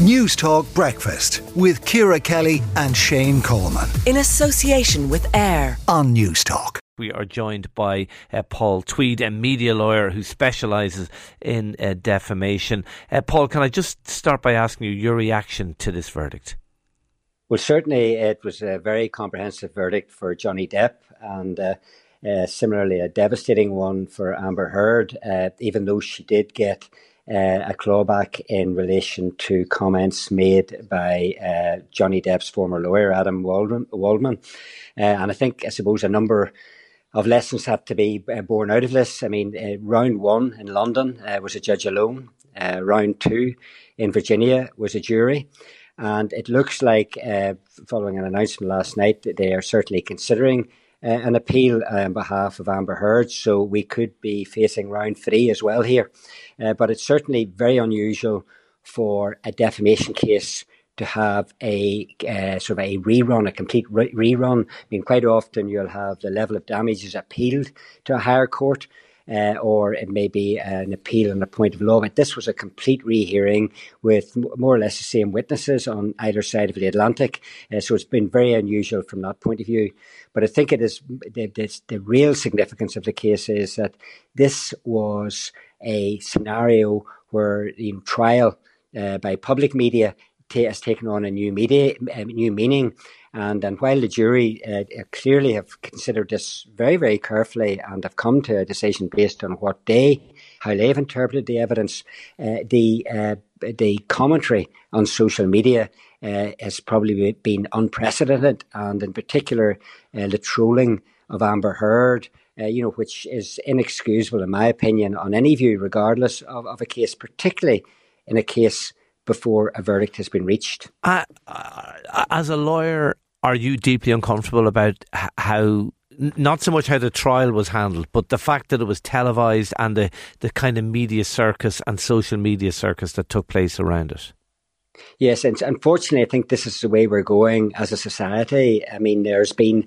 News Talk Breakfast with Ciara Kelly and Shane Coleman. In association with AIR on News Talk. We are joined by uh, Paul Tweed, a media lawyer who specialises in uh, defamation. Uh, Paul, can I just start by asking you your reaction to this verdict? Well, certainly it was a very comprehensive verdict for Johnny Depp and uh, uh, similarly a devastating one for Amber Heard, uh, even though she did get uh, a clawback in relation to comments made by uh, Johnny Depp's former lawyer, Adam Waldman. Waldman. Uh, and I think, I suppose, a number of lessons had to be uh, born out of this. I mean, uh, round one in London uh, was a judge alone, round two in Virginia was a jury. And it looks like, following an announcement last night, that they are certainly considering an appeal uh, on behalf of Amber Heard. So we could be facing round three as well here. Uh, but it's certainly very unusual for a defamation case to have a uh, sort of a rerun, a complete re- rerun. I mean, quite often you'll have the level of damages appealed to a higher court uh, or it may be an appeal on a point of law. But this was a complete rehearing with more or less the same witnesses on either side of the Atlantic. Uh, so it's been very unusual from that point of view. But I think it is the, the, real significance of the case is that this was a scenario where the trial uh, by public media has taken on a new media, uh, new meaning. And, and while the jury uh, clearly have considered this very, very carefully and have come to a decision based on what they, how they've interpreted the evidence, uh, the, uh, the commentary on social media uh, has probably been unprecedented. And in particular, uh, the trolling of Amber Heard, uh, you know, which is inexcusable, in my opinion, on any view, regardless of, of a case, particularly in a case before a verdict has been reached. Uh, as a lawyer, are you deeply uncomfortable about how not so much how the trial was handled, but the fact that it was televised and the, the kind of media circus and social media circus that took place around it? Yes, and unfortunately, I think this is the way we're going as a society. I mean, there's been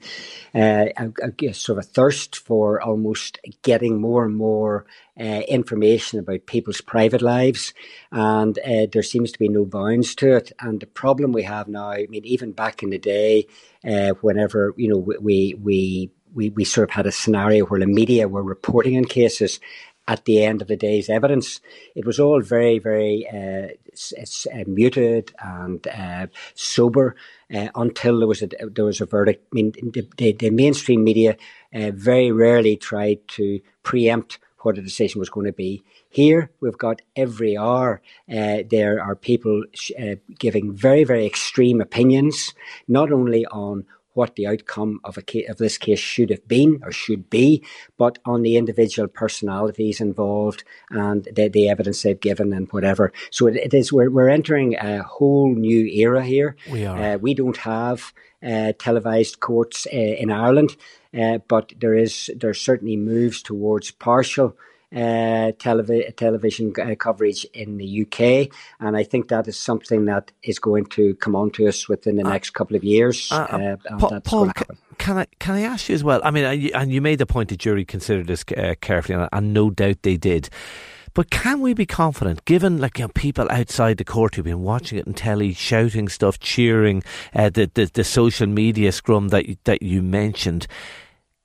uh, a, a, sort of a thirst for almost getting more and more uh, information about people's private lives, and uh, there seems to be no bounds to it. And the problem we have now, I mean, even back in the day, uh, whenever you know we we we, we sort of had a scenario where the media were reporting on cases at the end of the day's evidence. It was all very, very uh, uh, muted and uh, sober uh, until there was a there was a verdict. I mean, the, the, the mainstream media uh, very rarely tried to preempt what the decision was going to be. Here, we've got every hour. Uh, there are people giving very, very extreme opinions, not only on what the outcome of a case, of this case should have been or should be, but on the individual personalities involved and the, the evidence they've given and whatever. So it, it is we're we're entering a whole new era here. We are. Uh, we don't have uh, televised courts uh, in Ireland, uh, but there is there certainly moves towards partial uh, televi- television uh, coverage in the UK, and I think that is something that is going to come on to us within the uh, next couple of years. Uh, Paul, can I can I ask you as well? I mean, and you made the point the jury considered this uh, carefully, and, and no doubt they did. But can we be confident, given like you know, people outside the court who've been watching it in telly, shouting stuff, cheering, uh, the, the the social media scrum that that you mentioned?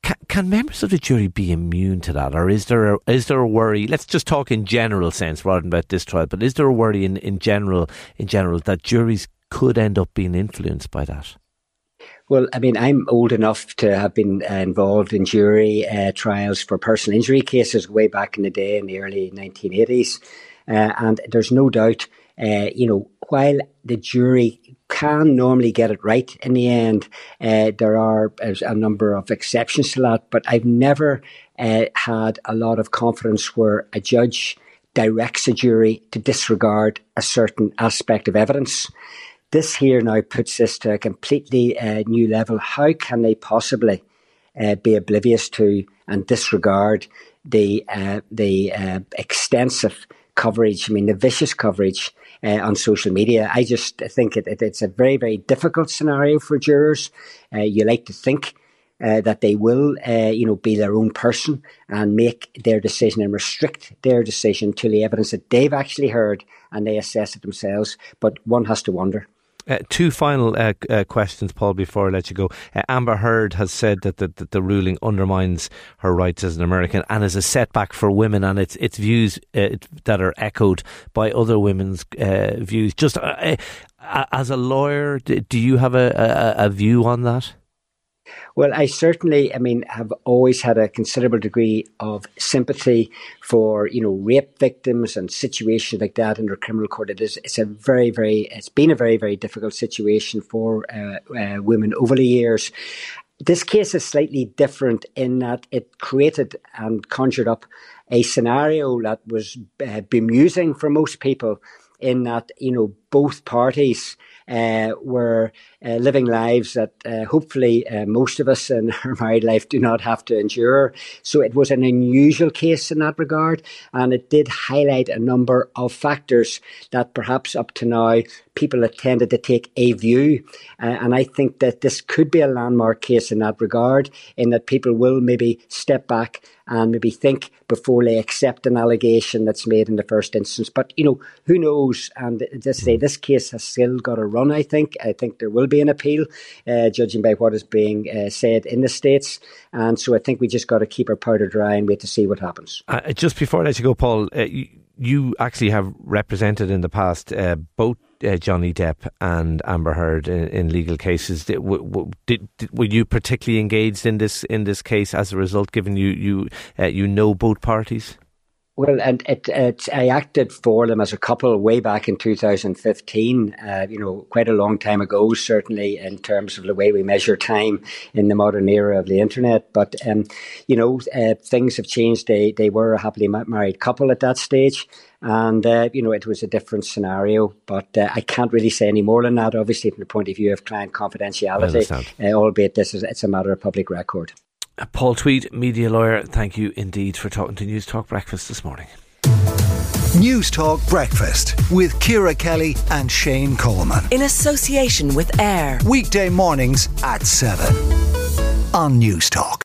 Can, members of the jury be immune to that, or is there a, is there a worry? Let's just talk in general sense rather than about this trial. But is there a worry in, in general in general that juries could end up being influenced by that? Well, I mean, I'm old enough to have been uh, involved in jury uh, trials for personal injury cases way back in the day in the early 1980s, uh, and there's no doubt, uh, you know, while the jury can normally get it right in the end. Uh, there are a number of exceptions to that, but I've never uh, had a lot of confidence where a judge directs a jury to disregard a certain aspect of evidence. This here now puts this to a completely uh, new level. How can they possibly uh, be oblivious to and disregard the uh, the uh, extensive coverage? I mean, the vicious coverage uh, on social media. I just think it, it, it's a very, very difficult scenario for jurors. Uh, you like to think uh, that they will, uh, you know, be their own person and make their decision and restrict their decision to the evidence that they've actually heard and they assess it themselves. But one has to wonder. Uh, two final uh, uh, questions, Paul, before I let you go. Uh, Amber Heard has said that the, that the, ruling undermines her rights as an American and is a setback for women, and its its views uh, that are echoed by other women's uh, views. Just as a lawyer, do you have a, a, a view on that? Well, I certainly, I mean, have always had a considerable degree of sympathy for, you know, rape victims and situations like that the criminal court. It is, it's a very, very, it's been a very, very difficult situation for uh, uh, women over the years. This case is slightly different in that it created and conjured up a scenario that was uh, bemusing for most people in that, you know, both parties uh, were uh, living lives that uh, hopefully uh, most of us in our married life do not have to endure. So it was an unusual case in that regard, and it did highlight a number of factors that perhaps up to now people have tended to take a view. Uh, and I think that this could be a landmark case in that regard, in that people will maybe step back and maybe think before they accept an allegation that's made in the first instance. But, you know, who knows? And just say this case has still got a run, I think. I think there will be an appeal, uh, judging by what is being uh, said in the States. And so I think we just got to keep our powder dry and wait to see what happens. Uh, just before I let you go, Paul, uh, you, you, actually have represented in the past uh, both uh, Johnny Depp and Amber Heard in, in legal cases. Did, w- did, did, were you particularly engaged in this in this case as a result, given you you uh, you know both parties? Well, and it, it, I acted for them as a couple way back in 2015. Uh, you know, quite a long time ago, certainly in terms of the way we measure time in the modern era of the internet. But um, you know, uh, things have changed. They they were a happily married couple at that stage, and uh, you know, it was a different scenario. But uh, I can't really say any more than that. Obviously, from the point of view of client confidentiality, uh, albeit this is it's a matter of public record. Paul Tweed, media lawyer, thank you indeed for talking to News Talk Breakfast this morning. News Talk Breakfast with Ciara Kelly and Shane Coleman. In association with AIR. Weekday mornings at 7 on News Talk.